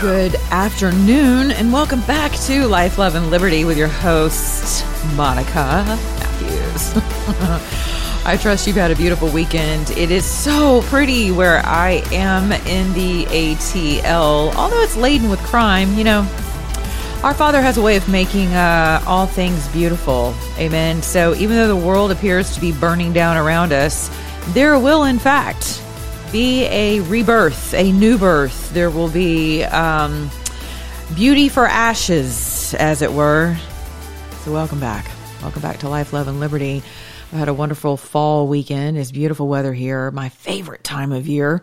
Good afternoon, and welcome back to Life, Love, and Liberty with your host, Monica Matthews. I trust you've had a beautiful weekend. It is so pretty where I am in the ATL, although it's laden with crime. You know, our Father has a way of making uh, all things beautiful. Amen. So even though the world appears to be burning down around us, there will, in fact, be a rebirth, a new birth. There will be um, beauty for ashes, as it were. So, welcome back. Welcome back to Life, Love, and Liberty. I had a wonderful fall weekend. It's beautiful weather here, my favorite time of year.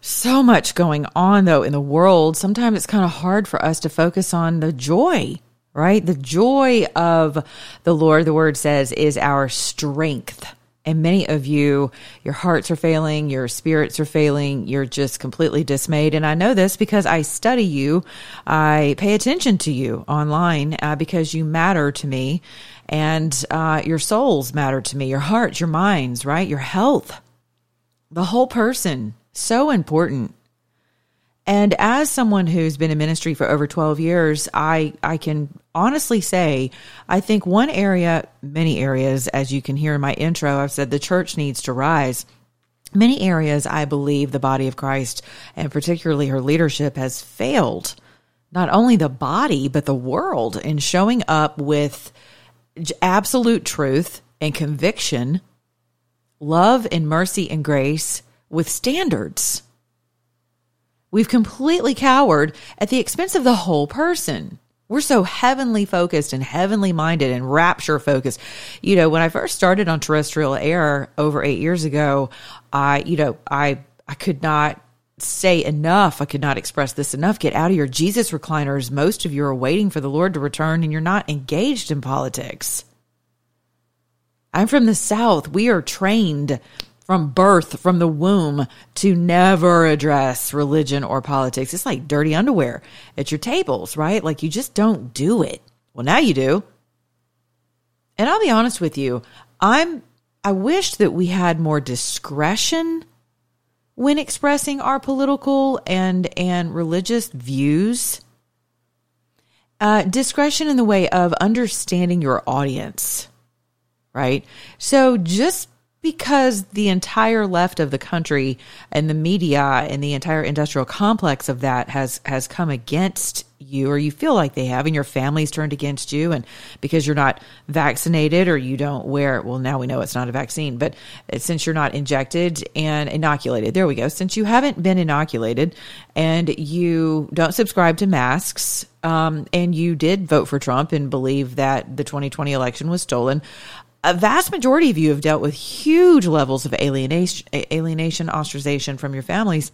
So much going on, though, in the world. Sometimes it's kind of hard for us to focus on the joy, right? The joy of the Lord, the word says, is our strength. And many of you, your hearts are failing, your spirits are failing, you're just completely dismayed. And I know this because I study you, I pay attention to you online uh, because you matter to me, and uh, your souls matter to me, your hearts, your minds, right? Your health, the whole person, so important. And as someone who's been in ministry for over 12 years, I, I can honestly say, I think one area, many areas, as you can hear in my intro, I've said the church needs to rise. Many areas, I believe the body of Christ and particularly her leadership has failed not only the body, but the world in showing up with absolute truth and conviction, love and mercy and grace with standards. We've completely cowered at the expense of the whole person. We're so heavenly focused and heavenly minded and rapture focused. You know, when I first started on terrestrial air over eight years ago, I, you know, I, I could not say enough. I could not express this enough. Get out of your Jesus recliners. Most of you are waiting for the Lord to return and you're not engaged in politics. I'm from the South. We are trained from birth, from the womb, to never address religion or politics. It's like dirty underwear at your tables, right? Like you just don't do it. Well, now you do. And I'll be honest with you, I'm I wish that we had more discretion when expressing our political and and religious views. Uh, discretion in the way of understanding your audience, right? So just because the entire left of the country and the media and the entire industrial complex of that has has come against you or you feel like they have and your family's turned against you and because you're not vaccinated or you don't wear well now we know it's not a vaccine but since you're not injected and inoculated. There we go. Since you haven't been inoculated and you don't subscribe to masks um, and you did vote for Trump and believe that the 2020 election was stolen a vast majority of you have dealt with huge levels of alienation, alienation, ostracization from your families.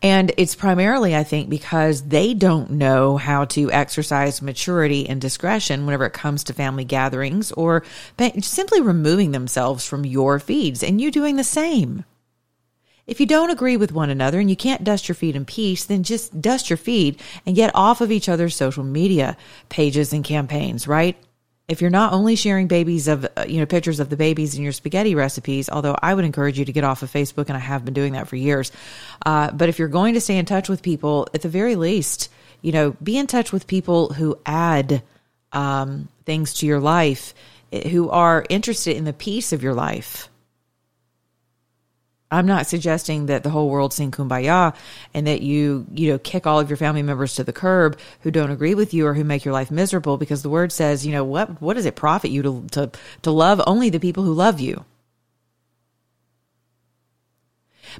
And it's primarily, I think, because they don't know how to exercise maturity and discretion whenever it comes to family gatherings or simply removing themselves from your feeds and you doing the same. If you don't agree with one another and you can't dust your feet in peace, then just dust your feet and get off of each other's social media pages and campaigns, right? If you're not only sharing babies of uh, you know pictures of the babies in your spaghetti recipes although i would encourage you to get off of facebook and i have been doing that for years uh, but if you're going to stay in touch with people at the very least you know be in touch with people who add um, things to your life eh, who are interested in the peace of your life I'm not suggesting that the whole world sing kumbaya and that you, you know, kick all of your family members to the curb who don't agree with you or who make your life miserable because the word says, you know, what, what does it profit you to, to, to love only the people who love you?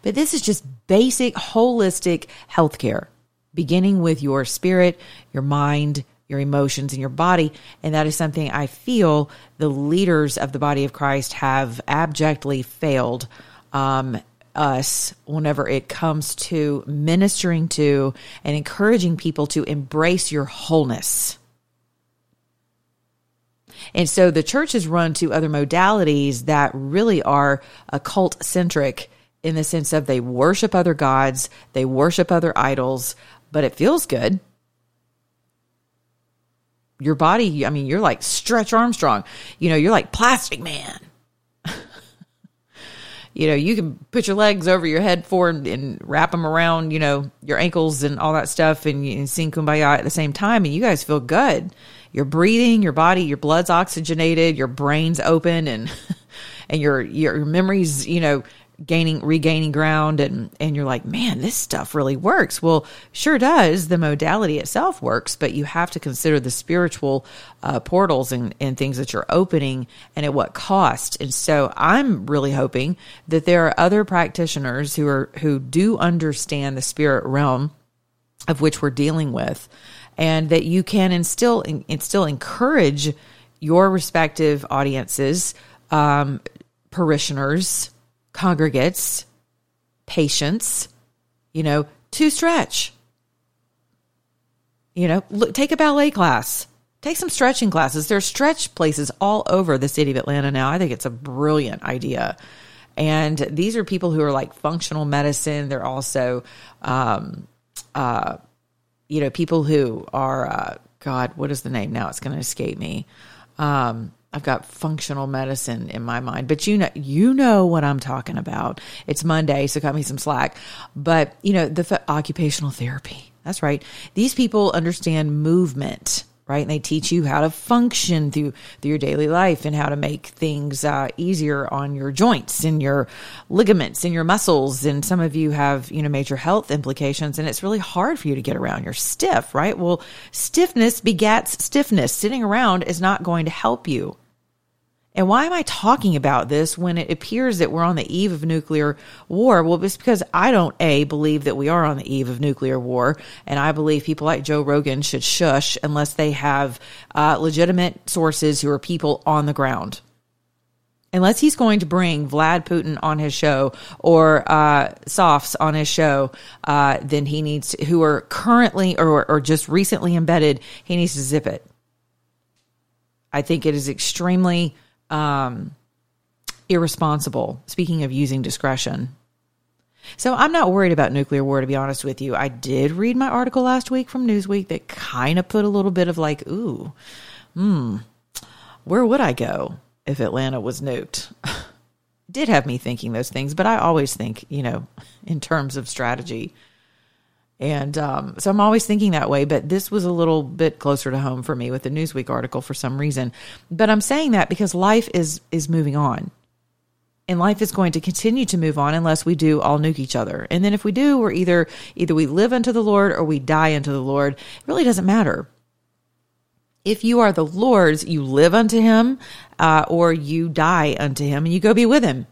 But this is just basic holistic healthcare, beginning with your spirit, your mind, your emotions, and your body. And that is something I feel the leaders of the body of Christ have abjectly failed um, us whenever it comes to ministering to and encouraging people to embrace your wholeness. And so the church has run to other modalities that really are occult centric in the sense of they worship other gods, they worship other idols, but it feels good. Your body, I mean, you're like Stretch Armstrong. You know, you're like Plastic Man you know, you can put your legs over your head forward and wrap them around, you know, your ankles and all that stuff and, and sing kumbaya at the same time. And you guys feel good. You're breathing, your body, your blood's oxygenated, your brain's open and, and your, your memories, you know, gaining regaining ground and and you're like man this stuff really works. Well sure does. The modality itself works but you have to consider the spiritual uh, portals and, and things that you're opening and at what cost. And so i'm really hoping that there are other practitioners who are who do understand the spirit realm of which we're dealing with and that you can instill instill encourage your respective audiences um, parishioners congregates, patients, you know, to stretch. You know, look, take a ballet class. Take some stretching classes. There's stretch places all over the city of Atlanta now. I think it's a brilliant idea. And these are people who are like functional medicine. They're also, um, uh, you know, people who are, uh, God, what is the name now? It's going to escape me. Um, I've got functional medicine in my mind, but you know, you know what I'm talking about. It's Monday, so cut me some slack. But you know, the occupational therapy. That's right. These people understand movement, right? And they teach you how to function through through your daily life and how to make things uh, easier on your joints and your ligaments and your muscles. And some of you have you know major health implications, and it's really hard for you to get around. You're stiff, right? Well, stiffness begats stiffness. Sitting around is not going to help you. And why am I talking about this when it appears that we're on the eve of nuclear war? Well, it's because I don't, A, believe that we are on the eve of nuclear war. And I believe people like Joe Rogan should shush unless they have uh, legitimate sources who are people on the ground. Unless he's going to bring Vlad Putin on his show or uh, Softs on his show, uh, then he needs, to, who are currently or, or just recently embedded, he needs to zip it. I think it is extremely um, irresponsible. Speaking of using discretion. So I'm not worried about nuclear war, to be honest with you. I did read my article last week from Newsweek that kind of put a little bit of like, ooh, hmm, where would I go if Atlanta was nuked? did have me thinking those things, but I always think, you know, in terms of strategy. And um, so I'm always thinking that way, but this was a little bit closer to home for me with the Newsweek article for some reason. But I'm saying that because life is is moving on. And life is going to continue to move on unless we do all nuke each other. And then if we do, we're either either we live unto the Lord or we die unto the Lord. It really doesn't matter. If you are the Lord's, you live unto him, uh, or you die unto him and you go be with him.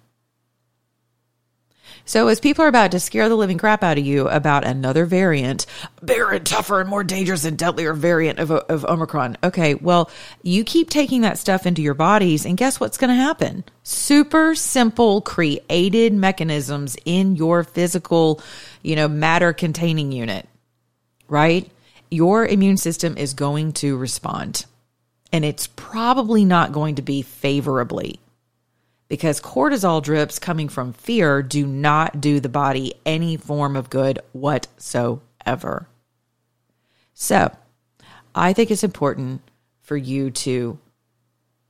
So as people are about to scare the living crap out of you about another variant, bigger and tougher and more dangerous and deadlier variant of, of Omicron. Okay, well, you keep taking that stuff into your bodies and guess what's going to happen? Super simple created mechanisms in your physical, you know, matter containing unit, right? Your immune system is going to respond and it's probably not going to be favorably because cortisol drips coming from fear do not do the body any form of good whatsoever. So, I think it's important for you to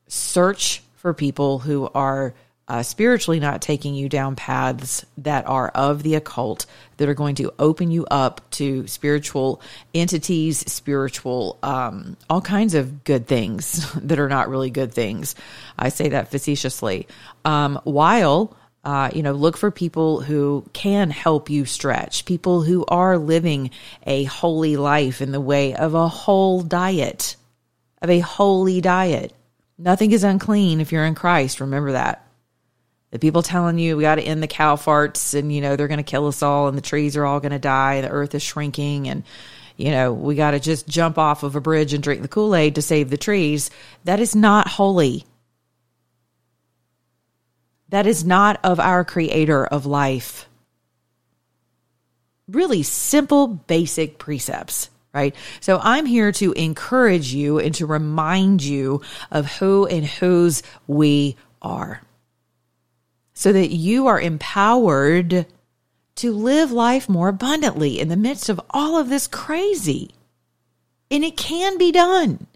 search for people who are uh, spiritually not taking you down paths that are of the occult that are going to open you up to spiritual entities, spiritual, um, all kinds of good things that are not really good things. I say that facetiously. Um, while uh, you know, look for people who can help you stretch, people who are living a holy life in the way of a whole diet, of a holy diet. Nothing is unclean if you're in Christ. Remember that the people telling you we got to end the cow farts and you know they're going to kill us all and the trees are all going to die the earth is shrinking and you know we got to just jump off of a bridge and drink the kool-aid to save the trees that is not holy that is not of our creator of life. Really simple, basic precepts, right? So I'm here to encourage you and to remind you of who and whose we are so that you are empowered to live life more abundantly in the midst of all of this crazy. And it can be done.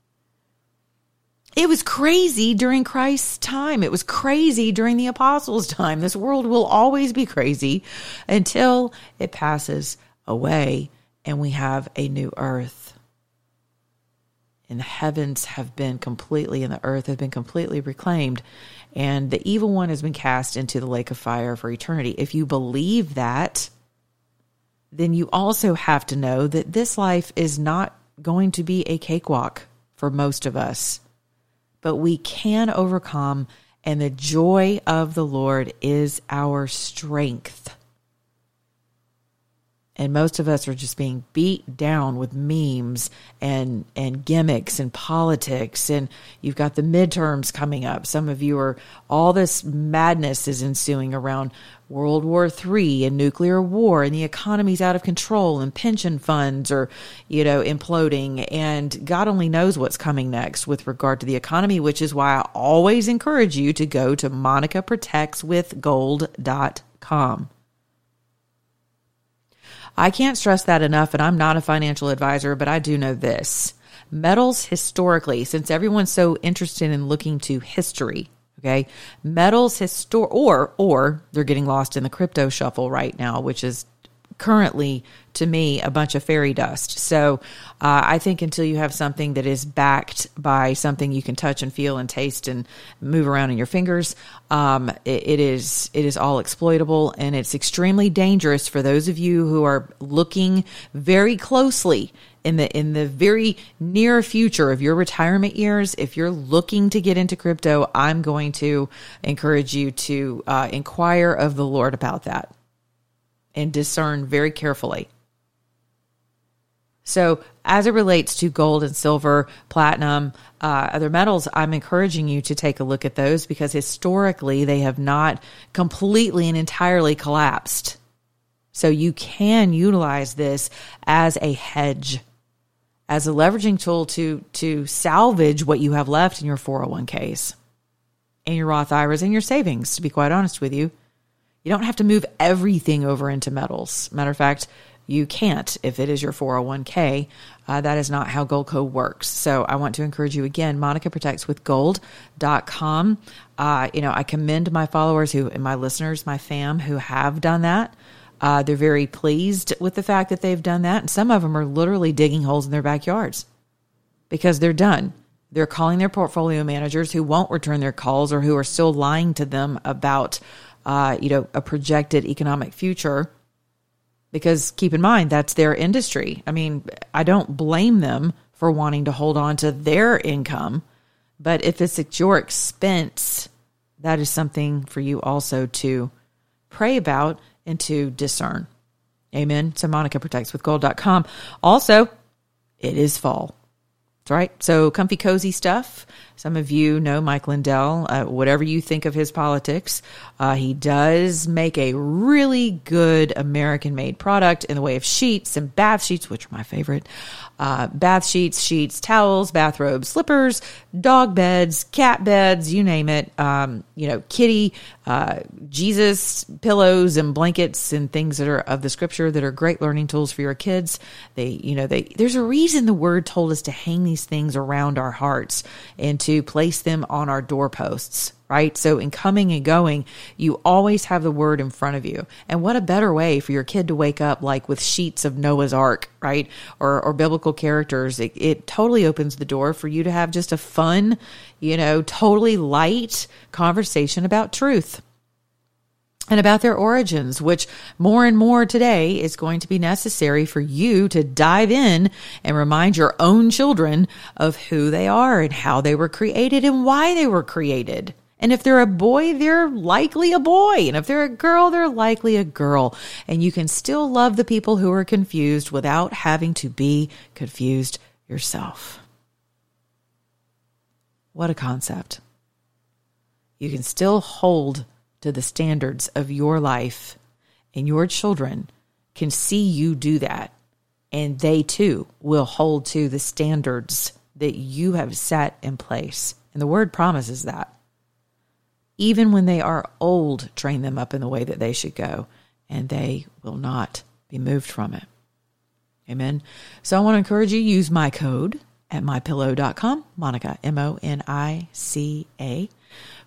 It was crazy during Christ's time. It was crazy during the apostles' time. This world will always be crazy until it passes away and we have a new earth. And the heavens have been completely, and the earth has been completely reclaimed, and the evil one has been cast into the lake of fire for eternity. If you believe that, then you also have to know that this life is not going to be a cakewalk for most of us but we can overcome, and the joy of the Lord is our strength. And most of us are just being beat down with memes and and gimmicks and politics and you've got the midterms coming up. Some of you are all this madness is ensuing around World War III and nuclear war and the economy's out of control and pension funds are, you know, imploding and God only knows what's coming next with regard to the economy, which is why I always encourage you to go to monicaprotectswithgold.com. I can't stress that enough, and I'm not a financial advisor, but I do know this. Metals historically, since everyone's so interested in looking to history, Okay. Metals histor or or they're getting lost in the crypto shuffle right now, which is currently to me a bunch of fairy dust. So uh, I think until you have something that is backed by something you can touch and feel and taste and move around in your fingers, um, it, it is it is all exploitable and it's extremely dangerous for those of you who are looking very closely in the in the very near future of your retirement years if you're looking to get into crypto i'm going to encourage you to uh, inquire of the lord about that and discern very carefully so as it relates to gold and silver platinum uh, other metals i'm encouraging you to take a look at those because historically they have not completely and entirely collapsed so you can utilize this as a hedge as a leveraging tool to to salvage what you have left in your 401ks and your Roth IRAs and your savings, to be quite honest with you. You don't have to move everything over into metals. Matter of fact, you can't if it is your 401k. Uh, that is not how Goldco works. So I want to encourage you again, monicaprotectswithgold.com. Uh, you know, I commend my followers who, my listeners, my fam who have done that. Uh, they're very pleased with the fact that they've done that. And some of them are literally digging holes in their backyards because they're done. They're calling their portfolio managers who won't return their calls or who are still lying to them about, uh, you know, a projected economic future. Because keep in mind, that's their industry. I mean, I don't blame them for wanting to hold on to their income. But if it's at your expense, that is something for you also to pray about and to discern. Amen. So monicaprotectswithgold.com. Also, it is fall. That's right. So comfy, cozy stuff. Some of you know Mike Lindell. Uh, whatever you think of his politics, uh, he does make a really good American made product in the way of sheets and bath sheets, which are my favorite uh, bath sheets, sheets, towels, bathrobes, slippers, dog beds, cat beds, you name it. Um, you know, kitty, uh, Jesus pillows and blankets and things that are of the scripture that are great learning tools for your kids. They, you know, they, there's a reason the word told us to hang these things around our hearts and to place them on our doorposts right? So in coming and going, you always have the word in front of you. And what a better way for your kid to wake up like with sheets of Noah's Ark, right? Or, or biblical characters. It, it totally opens the door for you to have just a fun, you know, totally light conversation about truth and about their origins, which more and more today is going to be necessary for you to dive in and remind your own children of who they are and how they were created and why they were created. And if they're a boy, they're likely a boy. And if they're a girl, they're likely a girl. And you can still love the people who are confused without having to be confused yourself. What a concept. You can still hold to the standards of your life, and your children can see you do that, and they too will hold to the standards that you have set in place. And the word promises that. Even when they are old, train them up in the way that they should go, and they will not be moved from it. Amen. So I want to encourage you use my code at mypillow.com, Monica, M O N I C A,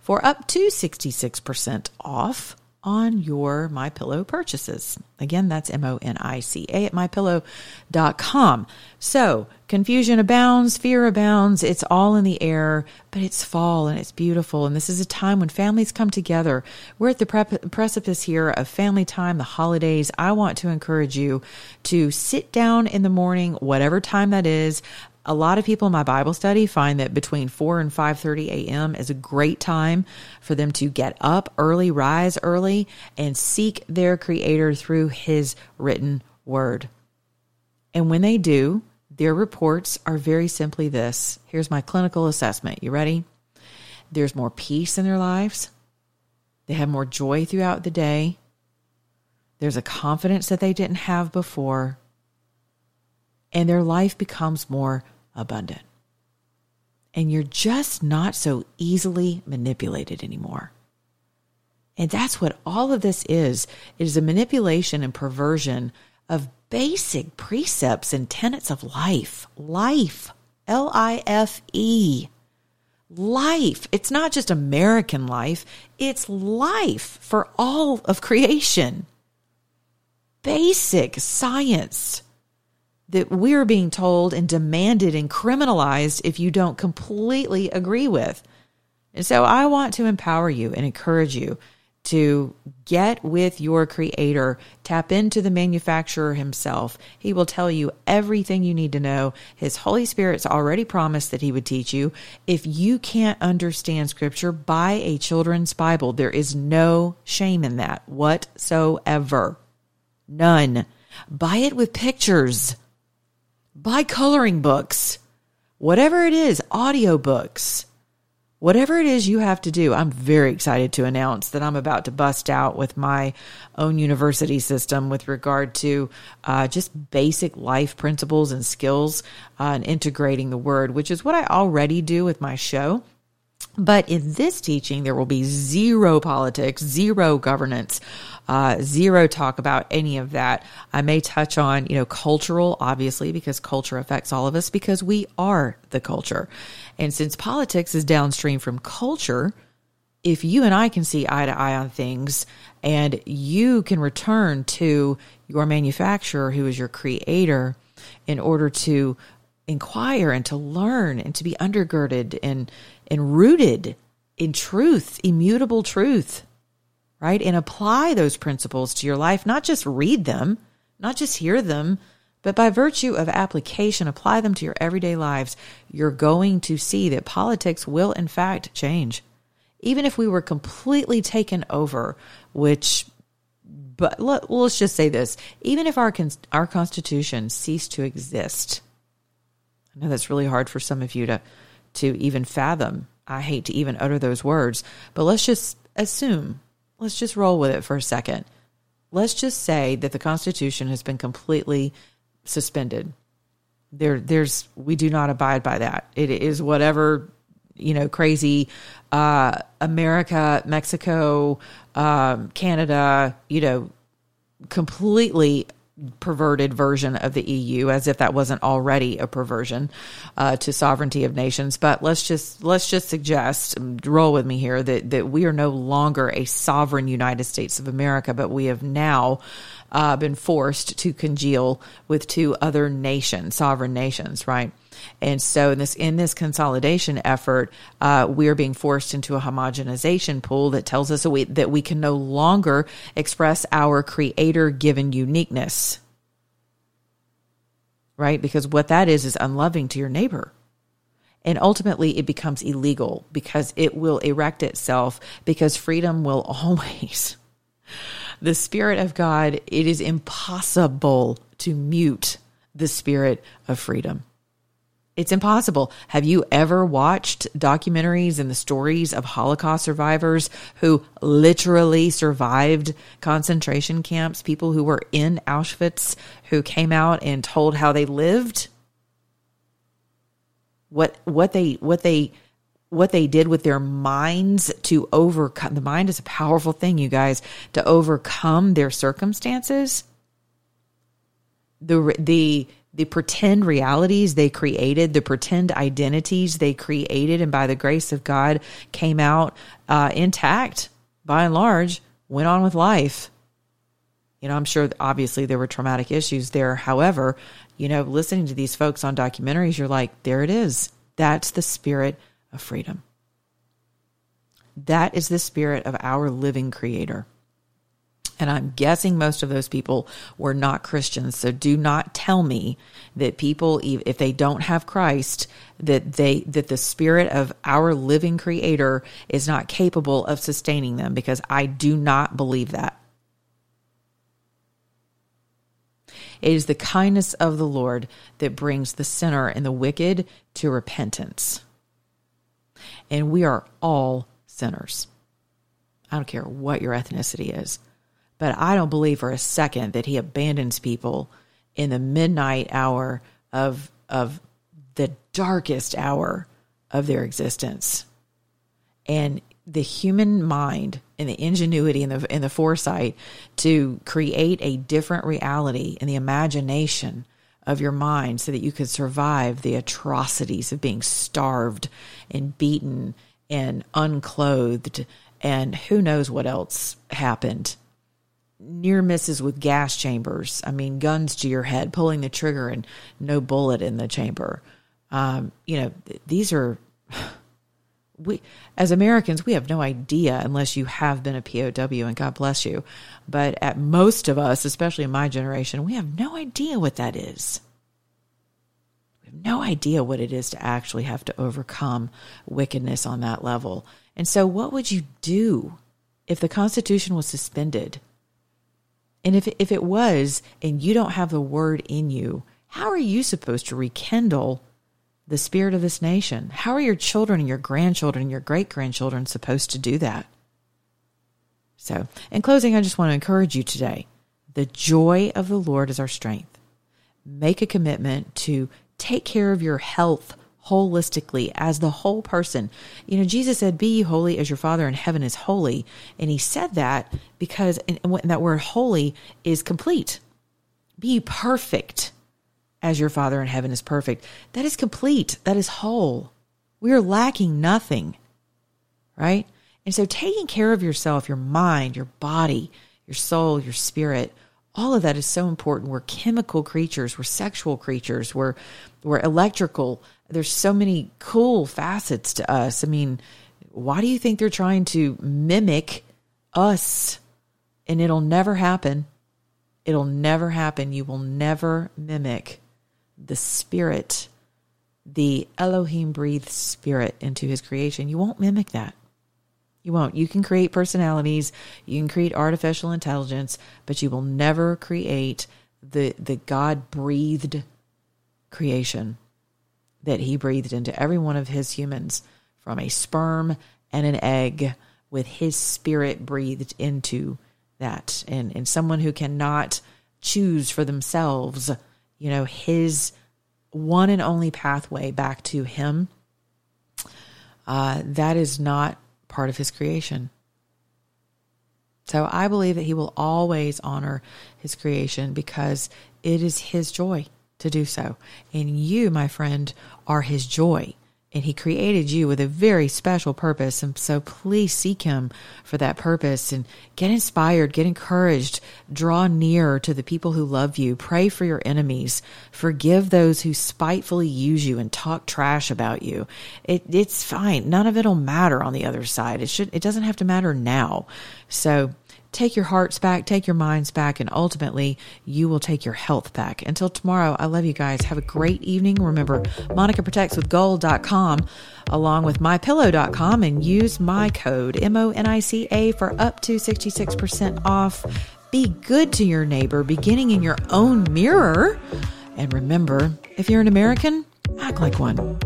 for up to 66% off on your My Pillow purchases. Again, that's M O N I C A at mypillow.com. So, confusion abounds, fear abounds, it's all in the air, but it's fall and it's beautiful. And this is a time when families come together. We're at the precipice here of family time, the holidays. I want to encourage you to sit down in the morning, whatever time that is a lot of people in my Bible study find that between 4 and 5:30 a.m. is a great time for them to get up early, rise early and seek their creator through his written word. And when they do, their reports are very simply this. Here's my clinical assessment. You ready? There's more peace in their lives. They have more joy throughout the day. There's a confidence that they didn't have before. And their life becomes more abundant. And you're just not so easily manipulated anymore. And that's what all of this is. It is a manipulation and perversion of basic precepts and tenets of life. Life. L I F E. Life. It's not just American life, it's life for all of creation. Basic science that we're being told and demanded and criminalized if you don't completely agree with. And so I want to empower you and encourage you to get with your creator, tap into the manufacturer himself. He will tell you everything you need to know. His Holy Spirit's already promised that he would teach you. If you can't understand scripture, buy a children's Bible. There is no shame in that whatsoever. None. Buy it with pictures buy coloring books, whatever it is, audiobooks, whatever it is you have to do. I'm very excited to announce that I'm about to bust out with my own university system with regard to uh, just basic life principles and skills uh, and integrating the word, which is what I already do with my show. But in this teaching, there will be zero politics, zero governance, uh, zero talk about any of that. I may touch on, you know, cultural, obviously, because culture affects all of us because we are the culture. And since politics is downstream from culture, if you and I can see eye to eye on things and you can return to your manufacturer who is your creator in order to inquire and to learn and to be undergirded and and rooted in truth, immutable truth, right? And apply those principles to your life, not just read them, not just hear them, but by virtue of application, apply them to your everyday lives. You're going to see that politics will, in fact, change. Even if we were completely taken over, which, but let, us just say this even if our, our Constitution ceased to exist, I know that's really hard for some of you to, to even fathom. I hate to even utter those words, but let's just assume, let's just roll with it for a second. Let's just say that the Constitution has been completely suspended. There, there's, we do not abide by that. It is whatever, you know, crazy uh, America, Mexico, um, Canada, you know, completely perverted version of the EU, as if that wasn't already a perversion uh, to sovereignty of nations. But let's just let's just suggest, roll with me here, that that we are no longer a sovereign United States of America, but we have now uh, been forced to congeal with two other nations, sovereign nations, right? And so in this in this consolidation effort, uh, we are being forced into a homogenization pool that tells us that we, that we can no longer express our creator given uniqueness. Right? Because what that is is unloving to your neighbor. And ultimately, it becomes illegal because it will erect itself because freedom will always. The Spirit of God, it is impossible to mute the Spirit of freedom. It's impossible. Have you ever watched documentaries and the stories of Holocaust survivors who literally survived concentration camps, people who were in Auschwitz who came out and told how they lived? What what they what they what they did with their minds to overcome the mind is a powerful thing, you guys, to overcome their circumstances. The the the pretend realities they created, the pretend identities they created, and by the grace of God came out uh, intact by and large, went on with life. You know, I'm sure obviously there were traumatic issues there. However, you know, listening to these folks on documentaries, you're like, there it is. That's the spirit of freedom. That is the spirit of our living creator. And I'm guessing most of those people were not Christians. So do not tell me that people, if they don't have Christ, that they, that the spirit of our living creator is not capable of sustaining them because I do not believe that. It is the kindness of the Lord that brings the sinner and the wicked to repentance. And we are all sinners. I don't care what your ethnicity is. But I don't believe for a second that he abandons people in the midnight hour of of the darkest hour of their existence. And the human mind and the ingenuity and the and the foresight to create a different reality in the imagination of your mind so that you could survive the atrocities of being starved and beaten and unclothed and who knows what else happened near misses with gas chambers. I mean, guns to your head, pulling the trigger, and no bullet in the chamber. Um, you know, these are we as Americans we have no idea unless you have been a POW, and God bless you. But at most of us, especially in my generation, we have no idea what that is. We have no idea what it is to actually have to overcome wickedness on that level. And so, what would you do if the Constitution was suspended? And if, if it was, and you don't have the word in you, how are you supposed to rekindle the spirit of this nation? How are your children and your grandchildren and your great grandchildren supposed to do that? So, in closing, I just want to encourage you today the joy of the Lord is our strength. Make a commitment to take care of your health holistically as the whole person. You know, Jesus said, Be holy as your Father in heaven is holy. And he said that because and that word holy is complete. Be perfect as your Father in heaven is perfect. That is complete. That is whole. We are lacking nothing, right? And so taking care of yourself, your mind, your body, your soul, your spirit, all of that is so important. We're chemical creatures, we're sexual creatures, we're we're electrical there's so many cool facets to us. I mean, why do you think they're trying to mimic us? And it'll never happen. It'll never happen. You will never mimic the spirit, the Elohim breathed spirit into his creation. You won't mimic that. You won't. You can create personalities, you can create artificial intelligence, but you will never create the the God breathed creation that he breathed into every one of his humans from a sperm and an egg with his spirit breathed into that. And and someone who cannot choose for themselves you know his one and only pathway back to him uh, that is not part of his creation. So i believe that he will always honor his creation because it is his joy to do so. And you, my friend, are his joy. And he created you with a very special purpose. And so please seek him for that purpose and get inspired, get encouraged, draw near to the people who love you, pray for your enemies, forgive those who spitefully use you and talk trash about you. It, it's fine. None of it'll matter on the other side. It should, it doesn't have to matter now. So take your hearts back, take your minds back, and ultimately you will take your health back. Until tomorrow, I love you guys. Have a great evening. Remember, monicaprotectswithgold.com along with mypillow.com and use my code M-O-N-I-C-A for up to 66% off. Be good to your neighbor, beginning in your own mirror. And remember, if you're an American, Act like one.